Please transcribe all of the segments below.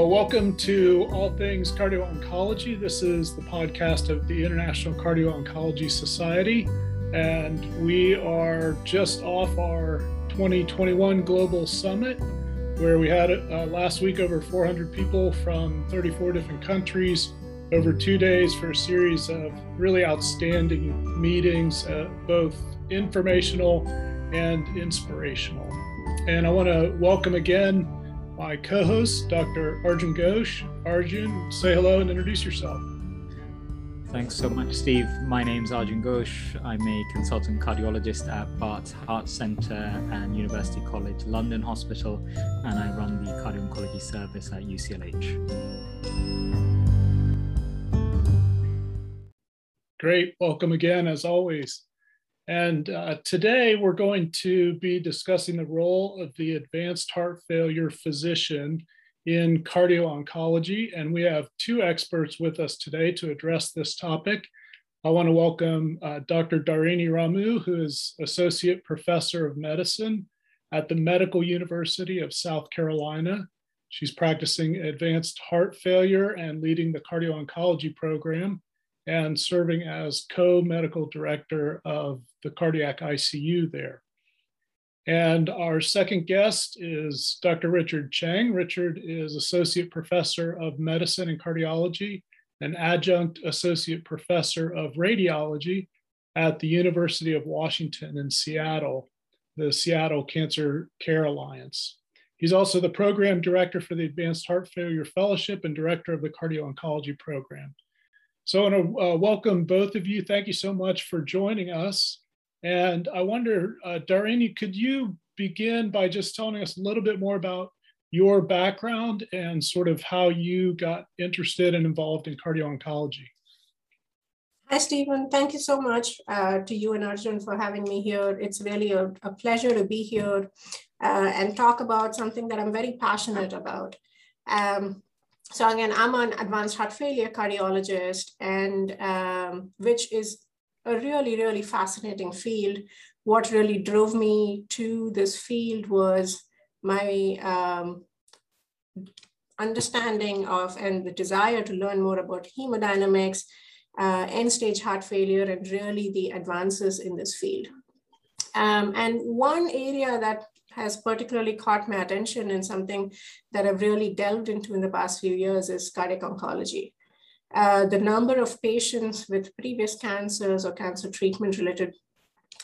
Well, welcome to All Things Cardio Oncology. This is the podcast of the International Cardio Oncology Society, and we are just off our 2021 Global Summit, where we had uh, last week over 400 people from 34 different countries over two days for a series of really outstanding meetings, uh, both informational and inspirational. And I want to welcome again my co host, Dr. Arjun Ghosh. Arjun, say hello and introduce yourself. Thanks so much, Steve. My name is Arjun Ghosh. I'm a consultant cardiologist at Barts Heart Centre and University College London Hospital, and I run the cardio oncology service at UCLH. Great. Welcome again, as always. And uh, today we're going to be discussing the role of the advanced heart failure physician in cardio oncology. And we have two experts with us today to address this topic. I want to welcome uh, Dr. Dharini Ramu, who is Associate Professor of Medicine at the Medical University of South Carolina. She's practicing advanced heart failure and leading the cardio oncology program and serving as co-medical director of the cardiac ICU there. And our second guest is Dr. Richard Cheng. Richard is Associate Professor of Medicine and Cardiology and Adjunct Associate Professor of Radiology at the University of Washington in Seattle, the Seattle Cancer Care Alliance. He's also the Program Director for the Advanced Heart Failure Fellowship and Director of the Cardio Oncology Program. So I want to uh, welcome both of you. Thank you so much for joining us. And I wonder, uh, Dharini, could you begin by just telling us a little bit more about your background and sort of how you got interested and involved in cardio oncology? Hi, Stephen. Thank you so much uh, to you and Arjun for having me here. It's really a, a pleasure to be here uh, and talk about something that I'm very passionate about. Um, so again, I'm an advanced heart failure cardiologist, and um, which is a really, really fascinating field. What really drove me to this field was my um, understanding of and the desire to learn more about hemodynamics, uh, end stage heart failure, and really the advances in this field. Um, and one area that has particularly caught my attention and something that I've really delved into in the past few years is cardiac oncology. Uh, the number of patients with previous cancers or cancer treatment related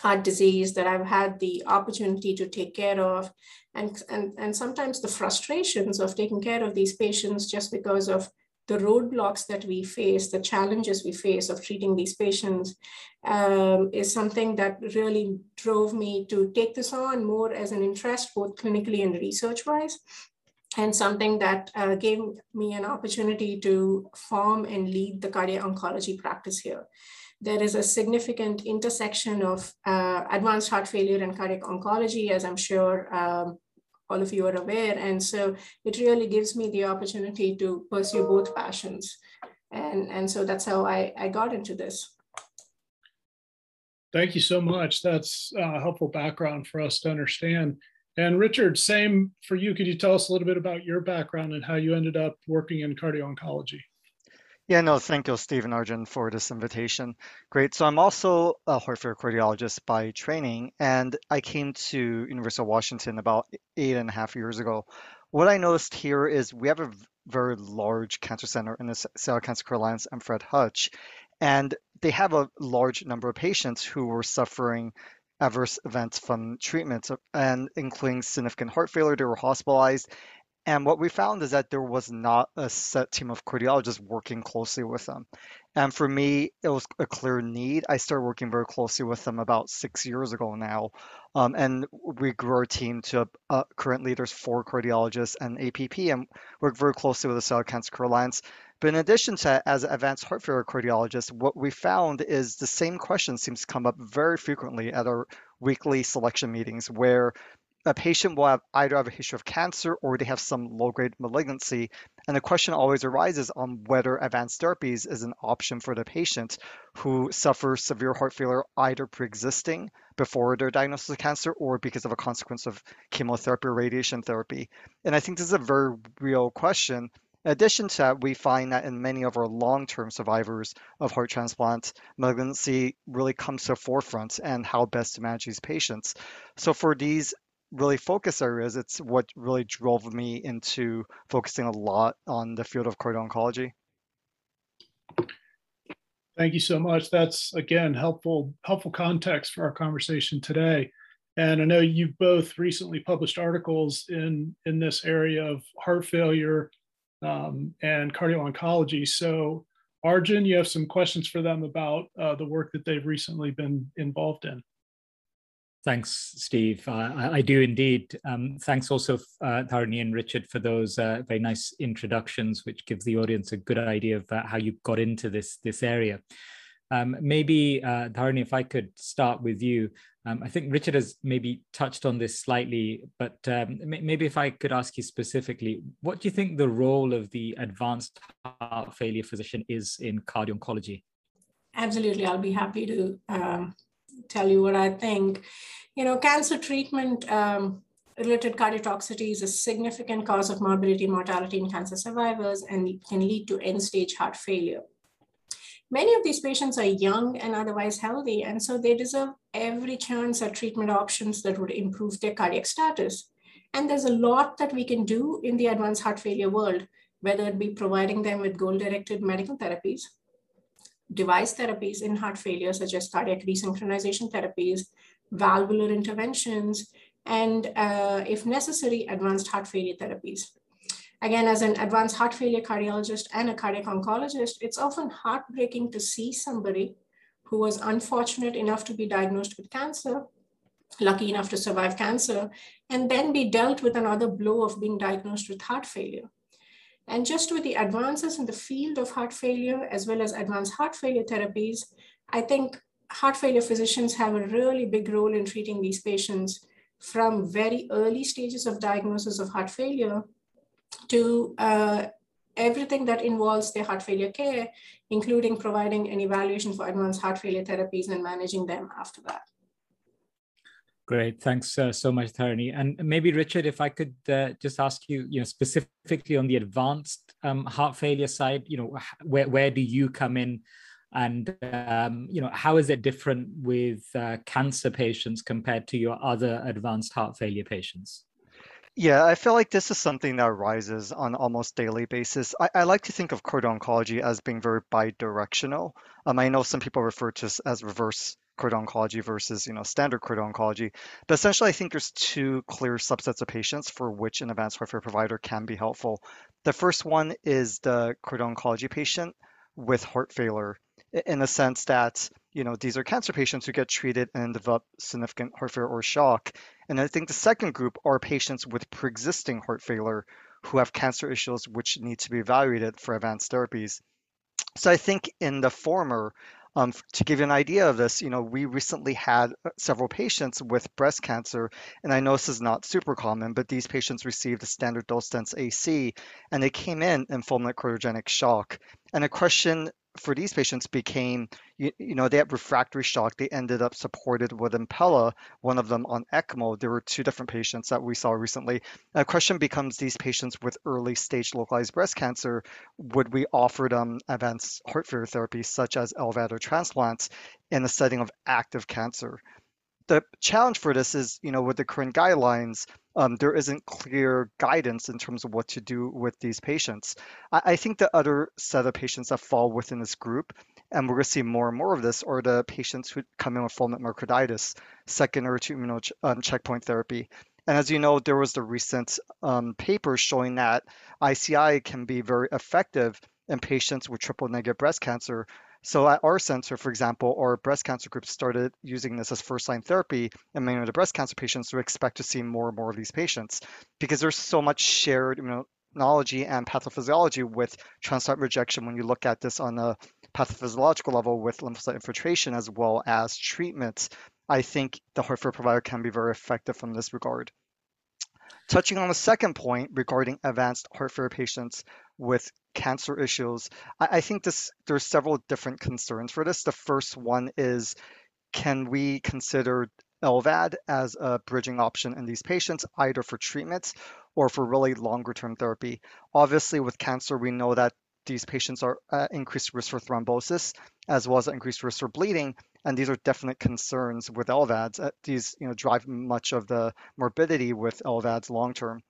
heart disease that I've had the opportunity to take care of, and, and, and sometimes the frustrations of taking care of these patients just because of the roadblocks that we face, the challenges we face of treating these patients um, is something that really drove me to take this on more as an interest, both clinically and research wise, and something that uh, gave me an opportunity to form and lead the cardiac oncology practice here. There is a significant intersection of uh, advanced heart failure and cardiac oncology, as I'm sure um, all of you are aware. And so it really gives me the opportunity to pursue both passions. And, and so that's how I, I got into this. Thank you so much. That's a helpful background for us to understand. And Richard, same for you. Could you tell us a little bit about your background and how you ended up working in cardio oncology? Yeah, no, thank you, Stephen Arjun, for this invitation. Great. So I'm also a heart failure cardiologist by training, and I came to University of Washington about eight and a half years ago. What I noticed here is we have a very large cancer center in the Seattle Cancer Care Alliance and Fred Hutch, and they have a large number of patients who were suffering adverse events from treatments, and including significant heart failure. They were hospitalized, and what we found is that there was not a set team of cardiologists working closely with them. And for me, it was a clear need. I started working very closely with them about six years ago now. Um, and we grew our team to uh, currently there's four cardiologists and APP and work very closely with the Seattle Cancer Care Alliance. But in addition to as advanced heart failure cardiologists, what we found is the same question seems to come up very frequently at our weekly selection meetings where a patient will have either have a history of cancer or they have some low-grade malignancy. And the question always arises on whether advanced therapies is an option for the patient who suffers severe heart failure either pre-existing before their diagnosis of cancer or because of a consequence of chemotherapy or radiation therapy. And I think this is a very real question. In addition to that, we find that in many of our long-term survivors of heart transplant, malignancy really comes to the forefront and how best to manage these patients. So for these really focus areas, it's what really drove me into focusing a lot on the field of cardio oncology. Thank you so much. That's again helpful helpful context for our conversation today. And I know you both recently published articles in in this area of heart failure um, and cardio oncology. So, Arjun, you have some questions for them about uh, the work that they've recently been involved in. Thanks, Steve. Uh, I, I, do indeed. Um, thanks also, uh, Dharini and Richard, for those uh, very nice introductions, which gives the audience a good idea of uh, how you got into this, this area. Um, maybe, uh, if I could start with you. Um, I think Richard has maybe touched on this slightly, but um, maybe if I could ask you specifically, what do you think the role of the advanced heart failure physician is in cardio oncology? Absolutely, I'll be happy to um, tell you what I think. You know, cancer treatment um, related cardiotoxicity is a significant cause of morbidity, mortality in cancer survivors, and can lead to end stage heart failure. Many of these patients are young and otherwise healthy, and so they deserve every chance at treatment options that would improve their cardiac status. And there's a lot that we can do in the advanced heart failure world, whether it be providing them with goal-directed medical therapies, device therapies in heart failure, such as cardiac resynchronization therapies, valvular interventions, and uh, if necessary, advanced heart failure therapies. Again, as an advanced heart failure cardiologist and a cardiac oncologist, it's often heartbreaking to see somebody who was unfortunate enough to be diagnosed with cancer, lucky enough to survive cancer, and then be dealt with another blow of being diagnosed with heart failure. And just with the advances in the field of heart failure, as well as advanced heart failure therapies, I think heart failure physicians have a really big role in treating these patients from very early stages of diagnosis of heart failure to uh, everything that involves their heart failure care, including providing an evaluation for advanced heart failure therapies and managing them after that. Great, thanks uh, so much, Dharini. And maybe Richard, if I could uh, just ask you, you know, specifically on the advanced um, heart failure side, you know, where where do you come in, and um, you know, how is it different with uh, cancer patients compared to your other advanced heart failure patients? Yeah, I feel like this is something that arises on almost daily basis. I, I like to think of cardio oncology as being very bidirectional. Um, I know some people refer to this as reverse cardio oncology versus you know standard cardio oncology, but essentially I think there's two clear subsets of patients for which an advanced heart failure provider can be helpful. The first one is the cardio oncology patient with heart failure, in the sense that you know these are cancer patients who get treated and develop significant heart failure or shock and I think the second group are patients with pre-existing heart failure who have cancer issues which need to be evaluated for advanced therapies. So I think in the former, um, to give you an idea of this, you know, we recently had uh, several patients with breast cancer, and I know this is not super common, but these patients received a standard dose dense AC, and they came in in fulminant cardiogenic shock. And a question for these patients became, you, you, know, they had refractory shock. They ended up supported with Impella, one of them on ECMO. There were two different patients that we saw recently. The question becomes these patients with early stage localized breast cancer, would we offer them advanced heart failure therapy such as LVAD or transplants in the setting of active cancer? the challenge for this is, you know, with the current guidelines, um, there isn't clear guidance in terms of what to do with these patients. I, I, think the other set of patients that fall within this group, and we're going to see more and more of this, are the patients who come in with fulminant myocarditis, secondary to immuno um, checkpoint therapy. And as you know, there was the recent um, paper showing that ICI can be very effective in patients with triple negative breast cancer so at our center, for example, our breast cancer group started using this as first-line therapy in many of the breast cancer patients. We expect to see more and more of these patients because there's so much shared immunology and pathophysiology with transplant rejection when you look at this on a pathophysiological level with lymphocyte infiltration as well as treatment. I think the heart failure provider can be very effective from this regard. Touching on the second point regarding advanced heart failure patients with cancer issues, I, I think this there's several different concerns for this. The first one is can we consider LVAD as a bridging option in these patients, either for treatments or for really longer term therapy. Obviously, with cancer, we know that these patients are at increased risk for thrombosis as well as increased risk for bleeding. And these are definite concerns with LVADs. Uh, these you know, drive much of the morbidity with LVADs long term.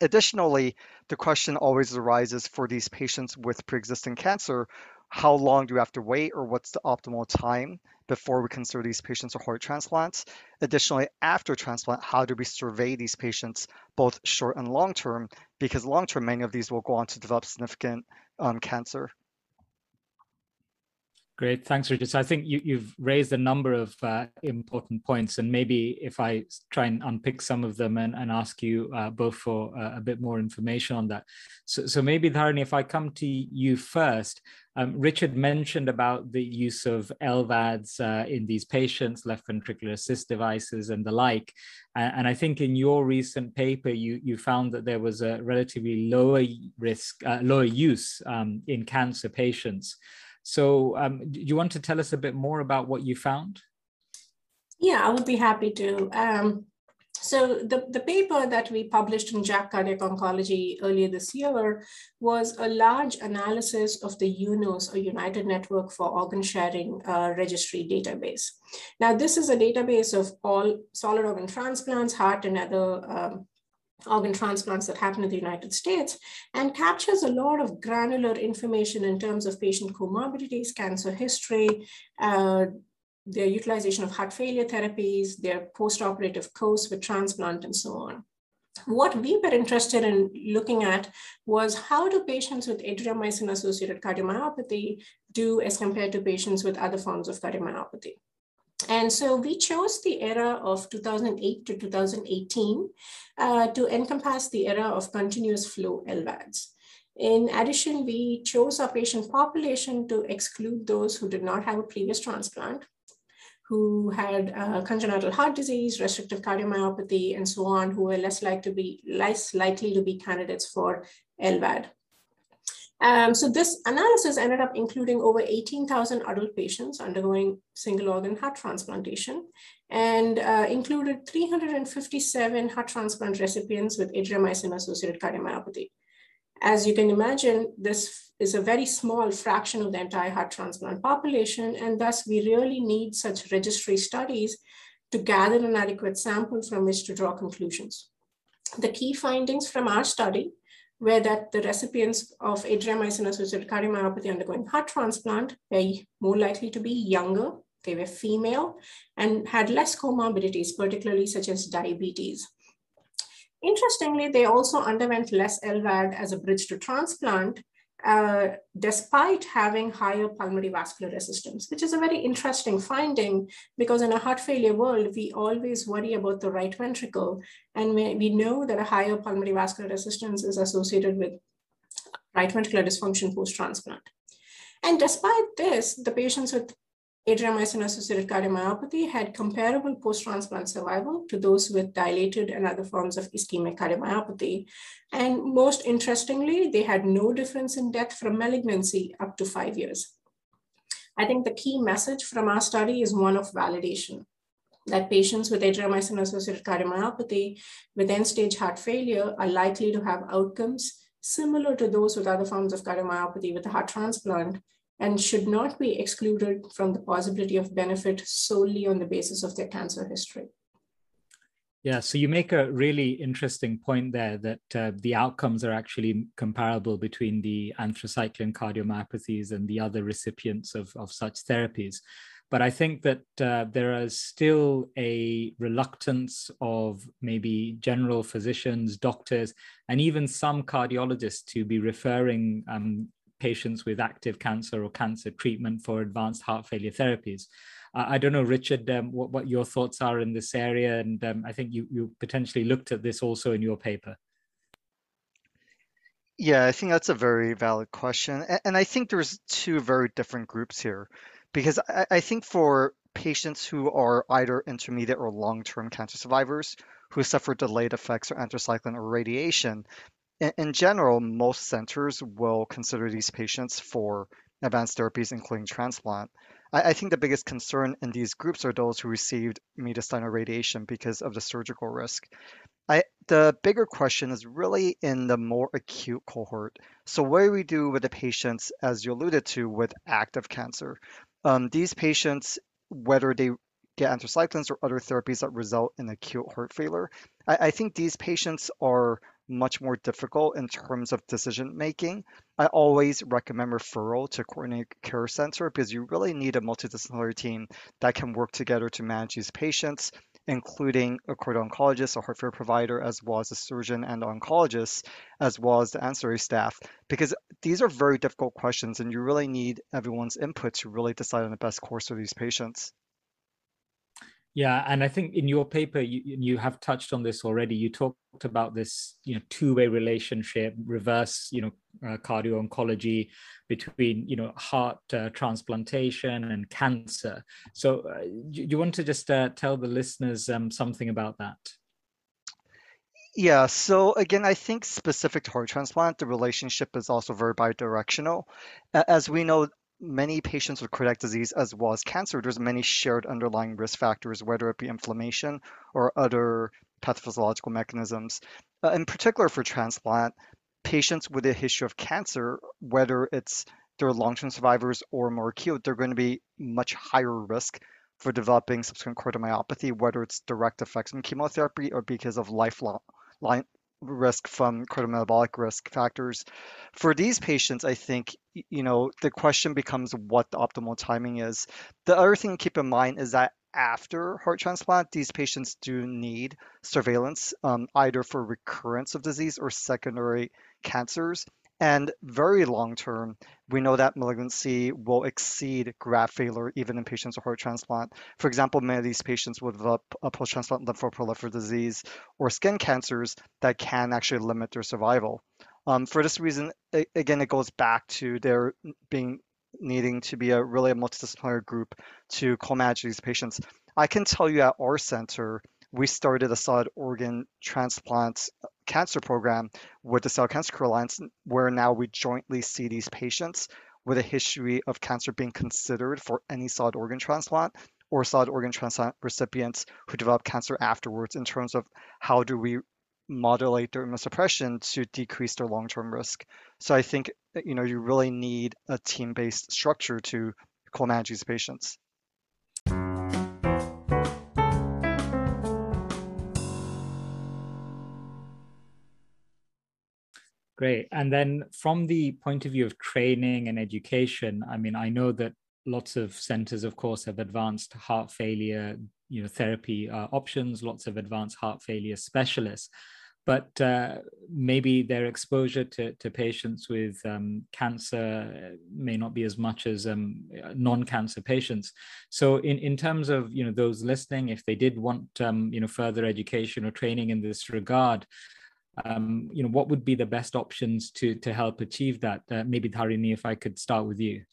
Additionally, the question always arises for these patients with pre-existing cancer, how long do we have to wait or what's the optimal time before we consider these patients for heart transplants? Additionally, after transplant, how do we survey these patients both short and long term? Because long term, many of these will go on to develop significant um, cancer. Great, thanks, Richard. So I think you, have raised a number of uh, important points, and maybe if I try and unpick some of them and, and ask you uh, both for uh, a bit more information on that. So, so maybe Dharini, if I come to you first, um, Richard mentioned about the use of LVADs uh, in these patients, left ventricular assist devices, and the like. and I think in your recent paper, you you found that there was a relatively lower risk, uh, lower use um, in cancer patients. So, um, do you want to tell us a bit more about what you found? Yeah, I would be happy to. Um, so the, the paper that we published in JACC Cardiac Oncology earlier this year was a large analysis of the UNOS, or United Network for Organ Sharing uh, Registry database. Now, this is a database of all solid organ transplants, heart and other um, organ transplants that happen in the United States and captures a lot of granular information in terms of patient comorbidities, cancer history, uh, their utilization of heart failure therapies, their post-operative course with transplant and so on. What we were interested in looking at was how do patients with Adriamycin-associated cardiomyopathy do as compared to patients with other forms of cardiomyopathy. And so we chose the era of 2008 to 2018 uh, to encompass the era of continuous flow LVADs. In addition, we chose our patient population to exclude those who did not have a previous transplant, who had uh, congenital heart disease, restrictive cardiomyopathy, and so on, who were less, likely to be, less likely to be candidates for LVAD. Um, so this analysis ended up including over 18,000 adult patients undergoing single organ heart transplantation and uh, included 357 heart transplant recipients with Adriamycin-associated cardiomyopathy. As you can imagine, this is a very small fraction of the entire heart transplant population, and thus we really need such registry studies to gather an adequate sample from which to draw conclusions. The key findings from our study were that the recipients of Adriamycin-associated cardiomyopathy undergoing heart transplant were more likely to be younger, they were female, and had less comorbidities, particularly such as diabetes. Interestingly, they also underwent less LVAD as a bridge to transplant, uh, despite having higher pulmonary vascular resistance, which is a very interesting finding because in a heart failure world, we always worry about the right ventricle. And we, we know that a higher pulmonary vascular resistance is associated with right ventricular dysfunction post-transplant. And despite this, the patients with Adriamycin-associated cardiomyopathy had comparable post-transplant survival to those with dilated and other forms of ischemic cardiomyopathy. And most interestingly, they had no difference in death from malignancy up to five years. I think the key message from our study is one of validation, that patients with Adriamycin-associated cardiomyopathy with end-stage heart failure are likely to have outcomes similar to those with other forms of cardiomyopathy with a heart transplant, and should not be excluded from the possibility of benefit solely on the basis of their cancer history. Yeah, so you make a really interesting point there that uh, the outcomes are actually comparable between the anthracycline cardiomyopathies and the other recipients of, of such therapies. But I think that uh, there is still a reluctance of maybe general physicians, doctors, and even some cardiologists to be referring um, patients with active cancer or cancer treatment for advanced heart failure therapies. I don't know, Richard, um, what, what your thoughts are in this area. And um, I think you, you potentially looked at this also in your paper. Yeah, I think that's a very valid question. And I think there's two very different groups here because I think for patients who are either intermediate or long-term cancer survivors who suffer delayed effects or anthracycline or radiation, in, general, most centers will consider these patients for advanced therapies, including transplant. I, I think the biggest concern in these groups are those who received mediastinal radiation because of the surgical risk. I, the bigger question is really in the more acute cohort. So what do we do with the patients, as you alluded to, with active cancer? Um, these patients, whether they get anthracyclines or other therapies that result in acute heart failure, I, I think these patients are much more difficult in terms of decision making. I always recommend referral to coordinated care center because you really need a multidisciplinary team that can work together to manage these patients, including a cardio oncologist, a heart failure provider, as well as a surgeon and oncologist, as well as the ancillary staff, because these are very difficult questions and you really need everyone's input to really decide on the best course for these patients. Yeah, and I think in your paper you you have touched on this already. You talked about this, you know, two-way relationship, reverse, you know, uh, cardio oncology between, you know, heart uh, transplantation and cancer. So, uh, do you want to just uh, tell the listeners um, something about that? Yeah, so again, I think specific to heart transplant, the relationship is also very bidirectional. As we know, many patients with cardiac disease as well as cancer, there's many shared underlying risk factors, whether it be inflammation or other pathophysiological mechanisms. Uh, in particular for transplant, patients with a history of cancer, whether it's they're long-term survivors or more acute, they're going to be much higher risk for developing subsequent cardiomyopathy, whether it's direct effects from chemotherapy or because of lifelong risk from cardiometabolic risk factors. For these patients, I think, you know, the question becomes what the optimal timing is. The other thing to keep in mind is that after heart transplant, these patients do need surveillance, um, either for recurrence of disease or secondary cancers. And very long term, we know that malignancy will exceed graft failure even in patients with heart transplant. For example, many of these patients will develop a post-transplant lymphoproliferative disease or skin cancers that can actually limit their survival. Um, for this reason, again, it goes back to there being needing to be a really a multidisciplinary group to co-manage these patients. I can tell you at our center, we started a solid organ transplant cancer program with the Cell Cancer Alliance, where now we jointly see these patients with a history of cancer being considered for any solid organ transplant or solid organ transplant recipients who develop cancer afterwards in terms of how do we modulate their immunosuppression to decrease their long-term risk. So I think you know you really need a team-based structure to co-manage these patients. Great. And then from the point of view of training and education, I mean, I know that lots of centers, of course, have advanced heart failure, you know, therapy uh, options, lots of advanced heart failure specialists. But uh, maybe their exposure to, to patients with um, cancer may not be as much as um, non-cancer patients. So, in, in terms of you know those listening, if they did want um, you know further education or training in this regard, um, you know, what would be the best options to to help achieve that? Uh, maybe Dharini, if I could start with you.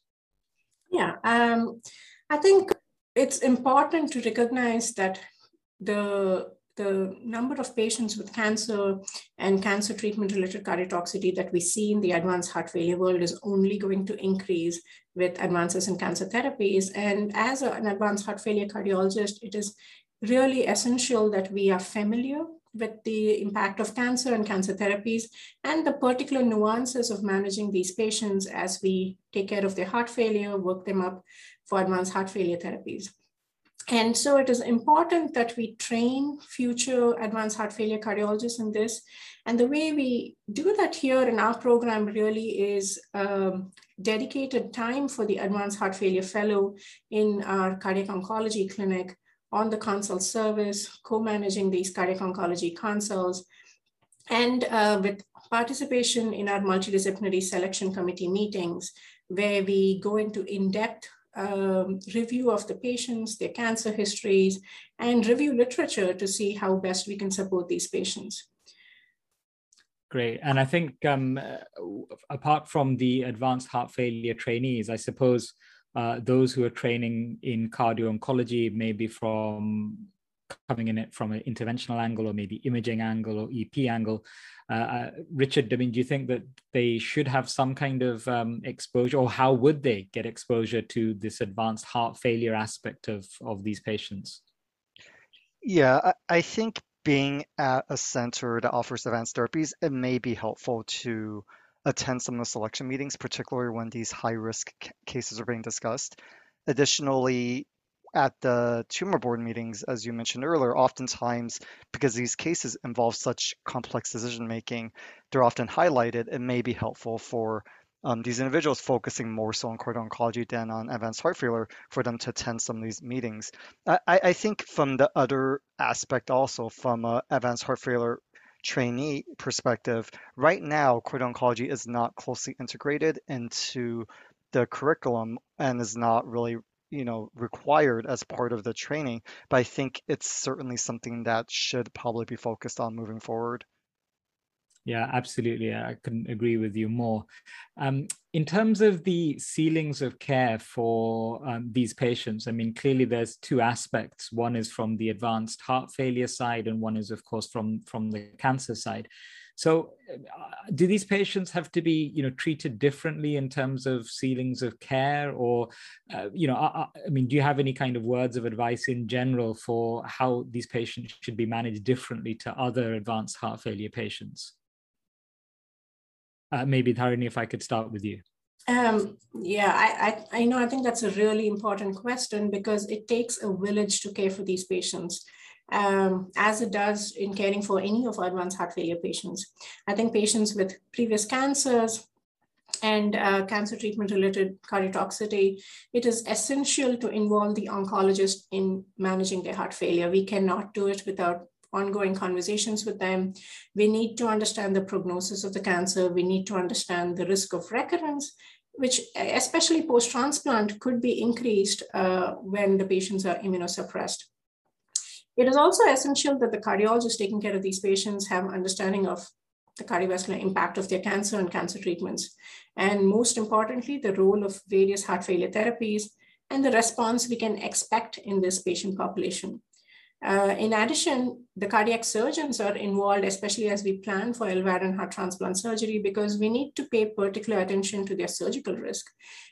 Yeah, um, I think it's important to recognize that the the number of patients with cancer and cancer treatment related cardiotoxicity that we see in the advanced heart failure world is only going to increase with advances in cancer therapies. And as an advanced heart failure cardiologist, it is really essential that we are familiar with the impact of cancer and cancer therapies and the particular nuances of managing these patients as we take care of their heart failure, work them up for advanced heart failure therapies. And so it is important that we train future advanced heart failure cardiologists in this. And the way we do that here in our program really is um, dedicated time for the advanced heart failure fellow in our cardiac oncology clinic on the consult service, co-managing these cardiac oncology consults, and uh, with participation in our multidisciplinary selection committee meetings, where we go into in-depth um, review of the patients, their cancer histories, and review literature to see how best we can support these patients. Great. And I think um, apart from the advanced heart failure trainees, I suppose uh, those who are training in cardio oncology, maybe from coming in it from an interventional angle or maybe imaging angle or EP angle. Uh, uh, Richard, I mean, do you think that they should have some kind of um, exposure, or how would they get exposure to this advanced heart failure aspect of of these patients? Yeah, I, I think being at a center that offers advanced therapies, it may be helpful to attend some of the selection meetings, particularly when these high risk cases are being discussed. Additionally, at the tumor board meetings, as you mentioned earlier, oftentimes because these cases involve such complex decision making, they're often highlighted. It may be helpful for um, these individuals focusing more so on cardio oncology than on advanced heart failure for them to attend some of these meetings. I, I think from the other aspect also, from a advanced heart failure trainee perspective, right now, cardio oncology is not closely integrated into the curriculum and is not really you know required as part of the training but i think it's certainly something that should probably be focused on moving forward. Yeah absolutely i couldn't agree with you more. Um, in terms of the ceilings of care for um, these patients i mean clearly there's two aspects. One is from the advanced heart failure side and one is of course from from the cancer side. So, uh, do these patients have to be, you know, treated differently in terms of ceilings of care, or, uh, you know, I, I, mean, do you have any kind of words of advice in general for how these patients should be managed differently to other advanced heart failure patients? Uh, maybe Dharini, if I could start with you. Um, yeah, I, I, I know. I think that's a really important question because it takes a village to care for these patients um, as it does in caring for any of our advanced heart failure patients. I think patients with previous cancers and uh, cancer treatment related cardiotoxicity, it is essential to involve the oncologist in managing their heart failure. We cannot do it without ongoing conversations with them. We need to understand the prognosis of the cancer. We need to understand the risk of recurrence, which especially post-transplant could be increased uh, when the patients are immunosuppressed. It is also essential that the cardiologists taking care of these patients have understanding of the cardiovascular impact of their cancer and cancer treatments. And most importantly, the role of various heart failure therapies and the response we can expect in this patient population. Uh, in addition, the cardiac surgeons are involved, especially as we plan for LVAD and heart transplant surgery, because we need to pay particular attention to their surgical risk.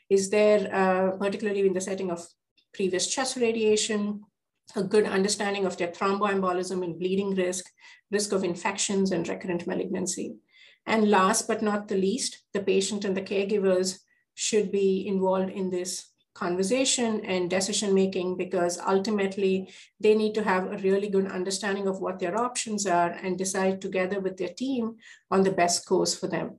Is there, uh, particularly in the setting of previous chest radiation, a good understanding of their thromboembolism and bleeding risk, risk of infections and recurrent malignancy. And last but not the least, the patient and the caregivers should be involved in this conversation and decision making because ultimately they need to have a really good understanding of what their options are and decide together with their team on the best course for them.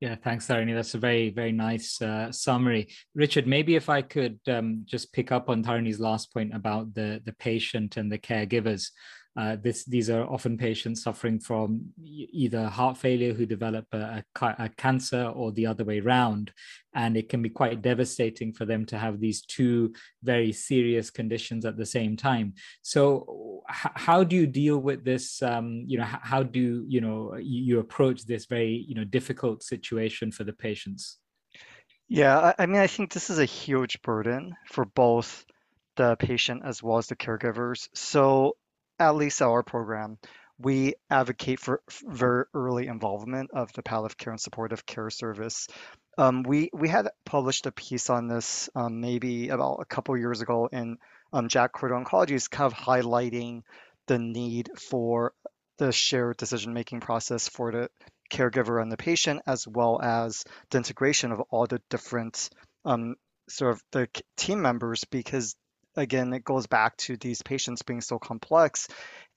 Yeah, thanks, Dharini. That's a very, very nice uh, summary. Richard, maybe if I could um, just pick up on Dharini's last point about the, the patient and the caregivers. Uh, this, these are often patients suffering from either heart failure who develop a, a, a, cancer or the other way around. And it can be quite devastating for them to have these two very serious conditions at the same time. So, how do you deal with this? Um, you know, how do you know you, approach this very you know difficult situation for the patients? Yeah, I mean, I think this is a huge burden for both the patient as well as the caregivers. So at least our program, we advocate for very early involvement of the palliative care and supportive care service. Um, we we had published a piece on this um, maybe about a couple years ago in um, JACC Cardio Oncology is kind of highlighting the need for the shared decision making process for the caregiver and the patient, as well as the integration of all the different um, sort of the team members, because again, it goes back to these patients being so complex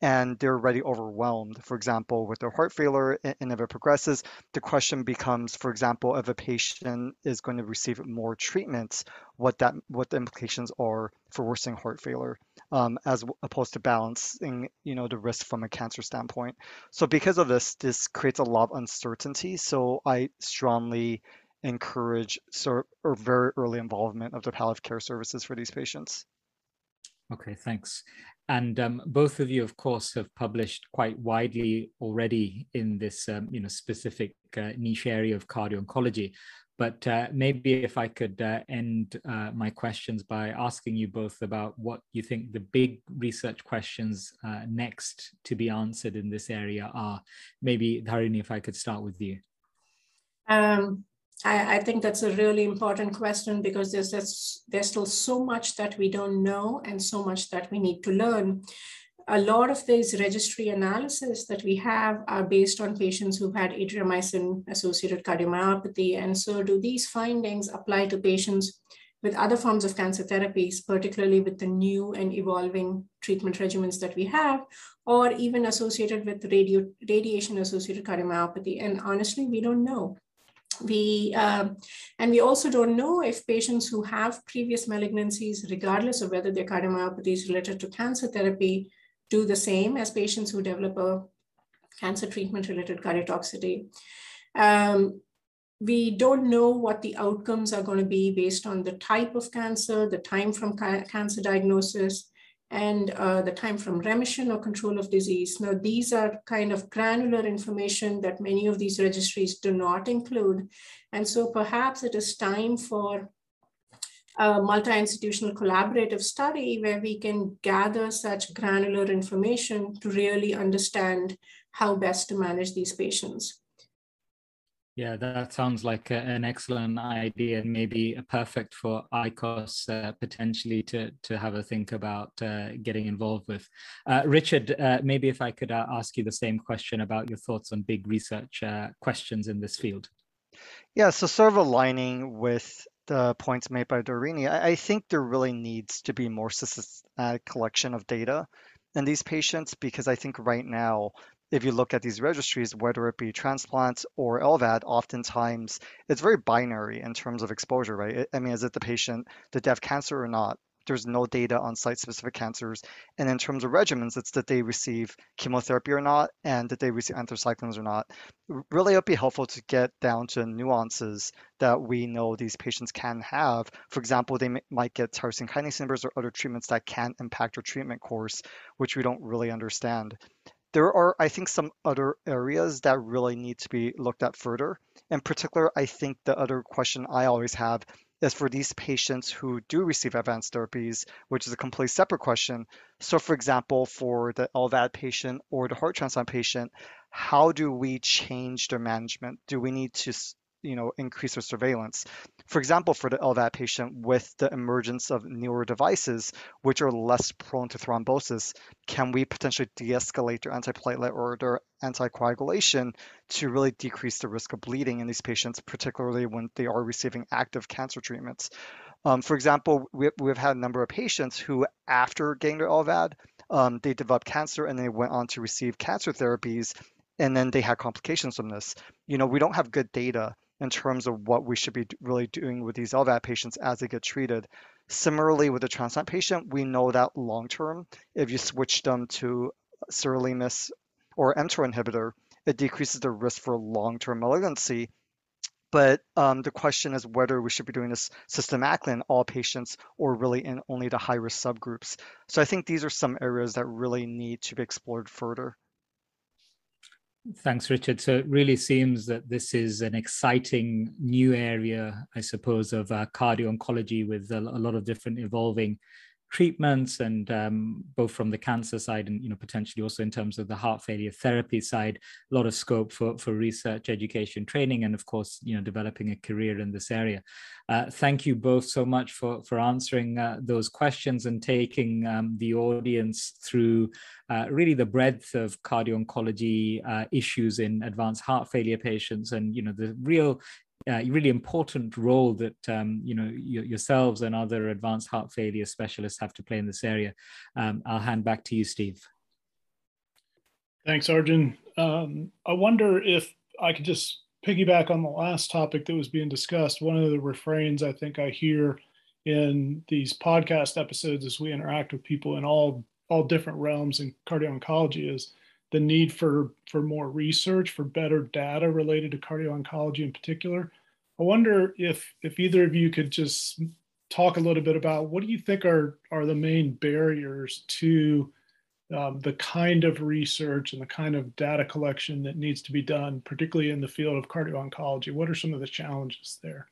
and they're already overwhelmed. For example, with their heart failure, and if it progresses, the question becomes, for example, if a patient is going to receive more treatments, what that what the implications are for worsening heart failure, um, as opposed to balancing, you know, the risk from a cancer standpoint. So because of this, this creates a lot of uncertainty. So I strongly encourage sort or very early involvement of the palliative care services for these patients. Okay, thanks. And um, both of you, of course, have published quite widely already in this, um, you know, specific uh, niche area of cardio oncology. But uh, maybe if I could uh, end uh, my questions by asking you both about what you think the big research questions uh, next to be answered in this area are. Maybe, Dharini, if I could start with you. Um, I, I, think that's a really important question because there's, there's, there's still so much that we don't know and so much that we need to learn a lot of these registry analysis that we have are based on patients who've had adriamycin associated cardiomyopathy. And so do these findings apply to patients with other forms of cancer therapies, particularly with the new and evolving treatment regimens that we have, or even associated with radio, radiation associated cardiomyopathy? And honestly, we don't know. We um, and we also don't know if patients who have previous malignancies, regardless of whether their cardiomyopathy is related to cancer therapy, do the same as patients who develop a cancer treatment related cardiotoxicity. Um, we don't know what the outcomes are going to be based on the type of cancer, the time from ca cancer diagnosis, and uh, the time from remission or control of disease. Now, these are kind of granular information that many of these registries do not include. And so perhaps it is time for a multi-institutional collaborative study where we can gather such granular information to really understand how best to manage these patients. Yeah, that sounds like a, an excellent idea and maybe perfect for ICOS uh, potentially to, to have a think about uh, getting involved with. Uh, Richard, uh, maybe if I could uh, ask you the same question about your thoughts on big research uh, questions in this field. Yeah, so sort of aligning with the points made by Dharini, I, I think there really needs to be more systematic collection of data in these patients because I think right now, if you look at these registries, whether it be transplants or LVAD, oftentimes it's very binary in terms of exposure, right? I mean, is it the patient, they have cancer or not? there's no data on site-specific cancers. And in terms of regimens, it's that they receive chemotherapy or not, and that they receive anthracyclines or not. Really, it would be helpful to get down to nuances that we know these patients can have. For example, they might get tyrosine kinase inhibitors or other treatments that can impact their treatment course, which we don't really understand. There are, I think, some other areas that really need to be looked at further. In particular, I think the other question I always have is for these patients who do receive advanced therapies, which is a completely separate question. So, for example, for the LVAD patient or the heart transplant patient, how do we change their management? Do we need to you know, increase their surveillance. For example, for the LVAD patient with the emergence of newer devices, which are less prone to thrombosis, can we potentially de-escalate their antiplatelet or their anticoagulation to really decrease the risk of bleeding in these patients, particularly when they are receiving active cancer treatments? Um, for example, we, we've had a number of patients who, after getting their LVAD, um, they developed cancer and they went on to receive cancer therapies and then they had complications from this. You know, we don't have good data in terms of what we should be really doing with these LVAD patients as they get treated. Similarly, with a transplant patient, we know that long term, if you switch them to sirolimus or mTOR inhibitor, it decreases the risk for long-term malignancy. But um, the question is whether we should be doing this systematically in all patients or really in only the high-risk subgroups. So I think these are some areas that really need to be explored further. Thanks, Richard. So it really seems that this is an exciting new area, I suppose, of uh, cardio oncology with a, a, lot of different evolving treatments and um, both from the cancer side and you know potentially also in terms of the heart failure therapy side a lot of scope for, for research education training and of course you know developing a career in this area. Uh, thank you both so much for for answering uh, those questions and taking um, the audience through uh, really the breadth of cardio oncology uh, issues in advanced heart failure patients and you know the real uh, really important role that um, you know yourselves and other advanced heart failure specialists have to play in this area. Um, I'll hand back to you, Steve. Thanks, Arjun. Um, I wonder if I could just piggyback on the last topic that was being discussed. One of the refrains I think I hear in these podcast episodes as we interact with people in all all different realms in cardio oncology is the need for for more research for better data related to cardio oncology in particular i wonder if if either of you could just talk a little bit about what do you think are are the main barriers to um, the kind of research and the kind of data collection that needs to be done, particularly in the field of cardio-oncology? What are some of the challenges there?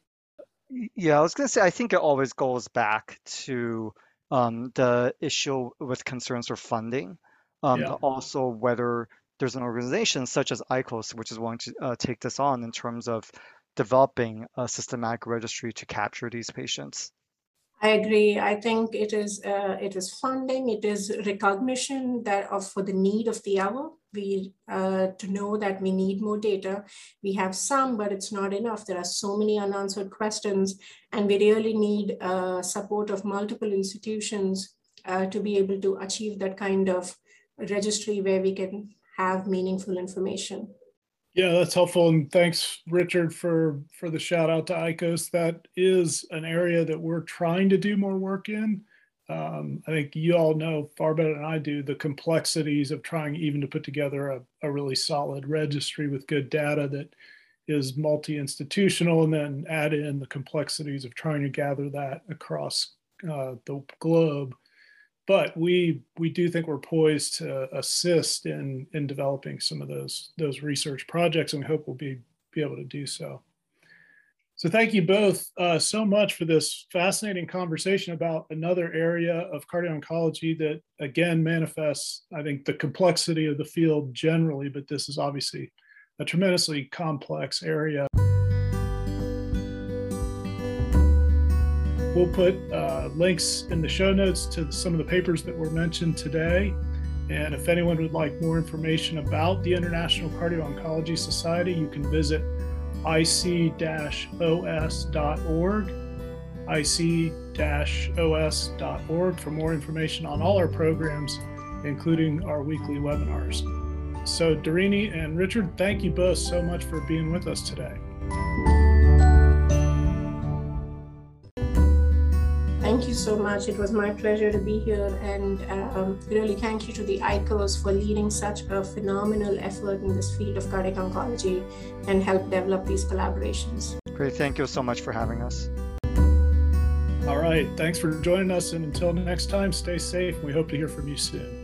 Yeah, I was going to say, I think it always goes back to um, the issue with concerns for funding, um, Yeah. also whether there's an organization such as ICOS, which is willing to uh, take this on in terms of developing a systematic registry to capture these patients. I agree. I think it is uh, it is funding. It is recognition that of for the need of the hour. We uh, to know that we need more data. We have some, but it's not enough. There are so many unanswered questions, and we really need uh, support of multiple institutions uh, to be able to achieve that kind of registry where we can have meaningful information. Yeah, that's helpful. And thanks, Richard, for, for the shout out to ICOS. That is an area that we're trying to do more work in. Um, I think you all know far better than I do the complexities of trying even to put together a, a really solid registry with good data that is multi-institutional and then add in the complexities of trying to gather that across uh, the globe but we we do think we're poised to assist in in developing some of those those research projects, and we hope we'll be be able to do so. So thank you both uh, so much for this fascinating conversation about another area of cardio-oncology that again manifests, I think, the complexity of the field generally, but this is obviously a tremendously complex area. We'll put uh, Uh, links in the show notes to some of the papers that were mentioned today. And if anyone would like more information about the International Cardio Oncology Society, you can visit ic-os.org, ic-os.org for more information on all our programs, including our weekly webinars. So Dharini and Richard, thank you both so much for being with us today. Thank you so much. It was my pleasure to be here. And um, really thank you to the ICOS for leading such a phenomenal effort in this field of cardiac oncology and help develop these collaborations. Great. Thank you so much for having us. All right. Thanks for joining us. And until next time, stay safe. We hope to hear from you soon.